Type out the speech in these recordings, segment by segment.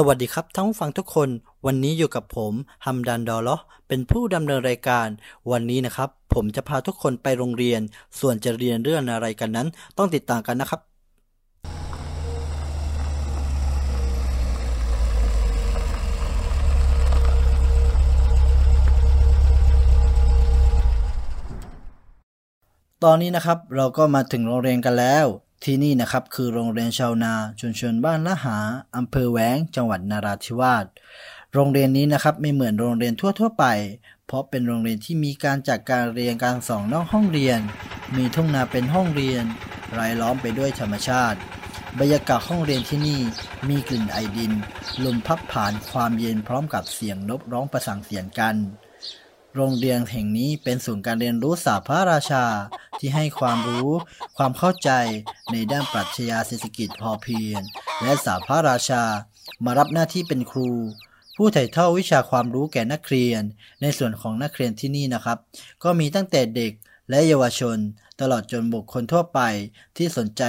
สวัสดีครับท่านผู้ฟังทุกคน วันนี้อยู่กับผมฮัมดันดอลล์เป็นผู้ดำเนินรายการ วันนี้นะครับ ผมจะพาทุกคนไปโรงเรียน ส่วนจะเรียนเรื่องอะไรกันนั้น ต้องติดตามกันนะครับ ตอนนี้นะครับเราก็มาถึงโรงเรียนกันแล้ว ที่นี่นะครับคือโรงเรียนชาวนาชุมชนบ้านละหาอำเภอแหวงจังหวัดนาราธิวาสโรงเรียนนี้นะครับไม่เหมือนโรงเรียนทั่วๆไป เพราะเป็นโรงเรียนที่มีการจัดการเรียนการสอนนอกห้องเรียน มีทุ่งนาเป็นห้องเรียน รายล้อมไปด้วยธรรมชาติ บรรยากาศห้องเรียนที่นี่มีกลิ่นไอดิน ลมพัดผ่านความเย็นพร้อมกับเสียงนกร้องประสานเสียงกัน โรงเรียนแห่งนี้เป็นศูนย์การเรียนรู้ศาสตร์พระราชา ที่ให้ความรู้ ความเข้าใจในด้านปรัชญาเศรษฐกิจพอเพียง และศาสตร์พระราชา มารับหน้าที่เป็นครู ผู้ถ่ายทอดวิชาความรู้แก่นักเรียน ในส่วนของนักเรียนที่นี่นะครับ ก็มีตั้งแต่เด็กและเยาวชน ตลอดจนบุคคลทั่วไปที่สนใจ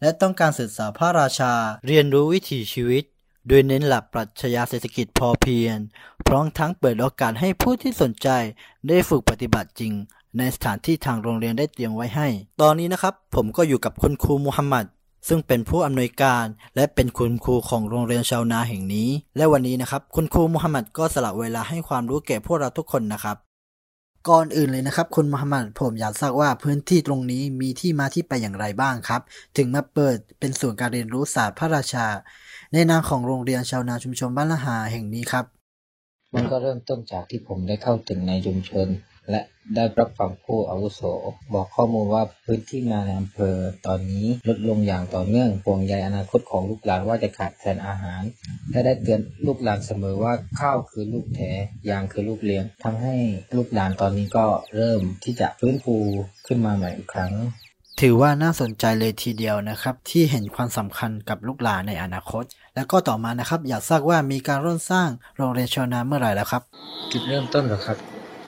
และต้องการศึกษาพระราชา เรียนรู้วิถีชีวิต โดยเน้นหลักปรัชญาเศรษฐกิจพอเพียง พร้อมทั้งเปิดโอกาสให้ผู้ที่สนใจได้ฝึกปฏิบัติจริง ในสถานที่ทางโรงเรียนได้เตรียมไว้ให้ ตอนนี้นะครับ ผมก็อยู่กับคุณครูมูฮัมหมัดซึ่งเป็นผู้อำนวยการและเป็นคุณครูของโรงเรียนชาวนาแห่งนี้ และวันนี้นะครับ คุณครูมูฮัมหมัดก็สละเวลาให้ความรู้แก่พวกเราทุกคนนะครับ ก่อนอื่นเลยนะครับ คุณมูฮัมหมัดผมอยากทราบว่าพื้นที่ตรงนี้มีที่มาที่ไปอย่างไรบ้างครับ ถึงมาเปิดเป็นศูนย์การเรียนรู้ศาสตร์พระราชา ในนามของโรงเรียนชาวนาชุมชนบ้านละหาแห่งนี้ครับ มันก็เริ่มต้นจากที่ผมได้เข้าถึงในชุมชน และได้รับฟังผู้อาวุโส บอกข้อมูลว่าพื้นที่นาในอำเภอตอนนี้ลดลงอย่างต่อเนื่องห่วงใยอนาคตของลูกหลานว่าจะขาดแคลนอาหารและได้เตือนลูกหลานเสมอว่าข้าวคือลูกแถยางคือลูกเลี้ยงทำให้ลูกหลานตอนนี้ก็เริ่มที่จะฟื้นฟูขึ้นมาใหม่อีกครั้ง ถือว่าน่าสนใจเลยทีเดียวนะครับ ที่เห็นความสำคัญกับลูกหลานในอนาคต แล้วก็ต่อมานะครับ อยากทราบว่ามีการร่วมสร้างโรงเรียนชาวนาเมื่อไหร่แล้วครับ จุดเริ่มต้นเหรอครับ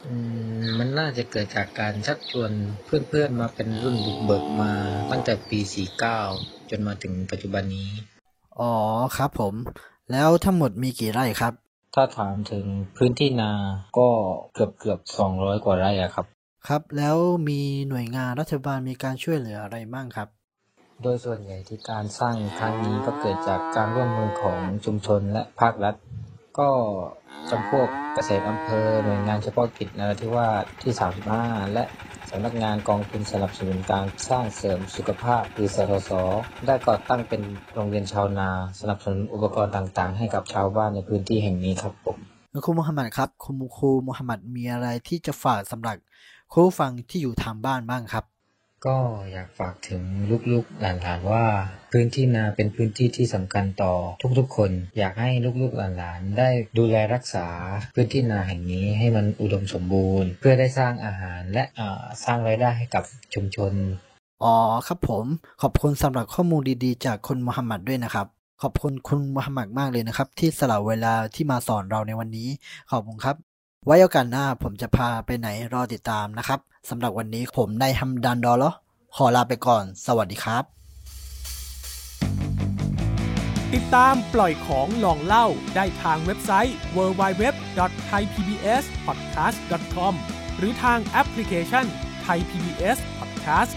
อืมมันน่าจะเกิดจากการชักชวนเพื่อนๆมาเป็นรุ่นบุกเบิกมาตั้งแต่ปี 49 จนมาถึงปัจจุบันนี้ อ๋อครับผม แล้วทั้งหมดมีกี่ไร่ครับ ถ้าถามถึงพื้นที่นาก็เกือบเกือบ200 กว่าไร่อะครับ ครับ แล้วมีหน่วยงานรัฐบาลมีการช่วยเหลืออะไรบ้างครับ โดยส่วนใหญ่ที่การสร้างครั้งนี้ก็เกิดจากการร่วมมือของชุมชนและภาครัฐ ก็จำพวกเกษตรอำเภอหน่วยงานเฉพาะกิจนราธิวาสที่ 35 และสำนักงานกองทุนสนับสนุนการสร้างเสริมสุขภาพหรือสทศได้ก่อตั้งเป็นโรงเรียนชาวนา สนับสนุนอุปกรณ์ต่างๆ ให้กับชาวบ้านในพื้นที่แห่งนี้ครับ คุณครูมูฮัมหมัดครับคุณครูมูฮัมหมัดมีอะไรที่จะฝากสำหรับครูผู้ฟังที่อยู่ทางบ้านบ้างครับ ก็อยากฝากถึงลูกๆหลานๆว่า พื้นที่นาเป็นพื้นที่ที่สำคัญต่อทุกๆ คน อยากให้ลูกๆหลานๆได้ดูแลรักษาพื้นที่นาแห่งนี้ให้มันอุดมสมบูรณ์ เพื่อได้สร้างอาหารและเอ่อสร้างรายได้ให้กับชุมชนอ๋อครับผมขอบคุณสำหรับข้อมูลดีๆ จากคุณมูฮัมหมัดด้วยนะครับ ขอบคุณคุณมูฮัมหมัดมากเลยนะครับ ที่สละเวลาที่มาสอนเราในวันนี้ ขอบคุณครับ ไว้โอกาสหน้าผมจะพาไปไหนรอติดตามนะครับสำหรับวันนี้ผมนายฮัมดันดอลล์ขอลาไปก่อน สวัสดีครับ ติดตามปล่อยของลองเล่าได้ทางเว็บไซต์ www.thaipbspodcast.com หรือทางแอปพลิเคชัน Thai PBS Podcast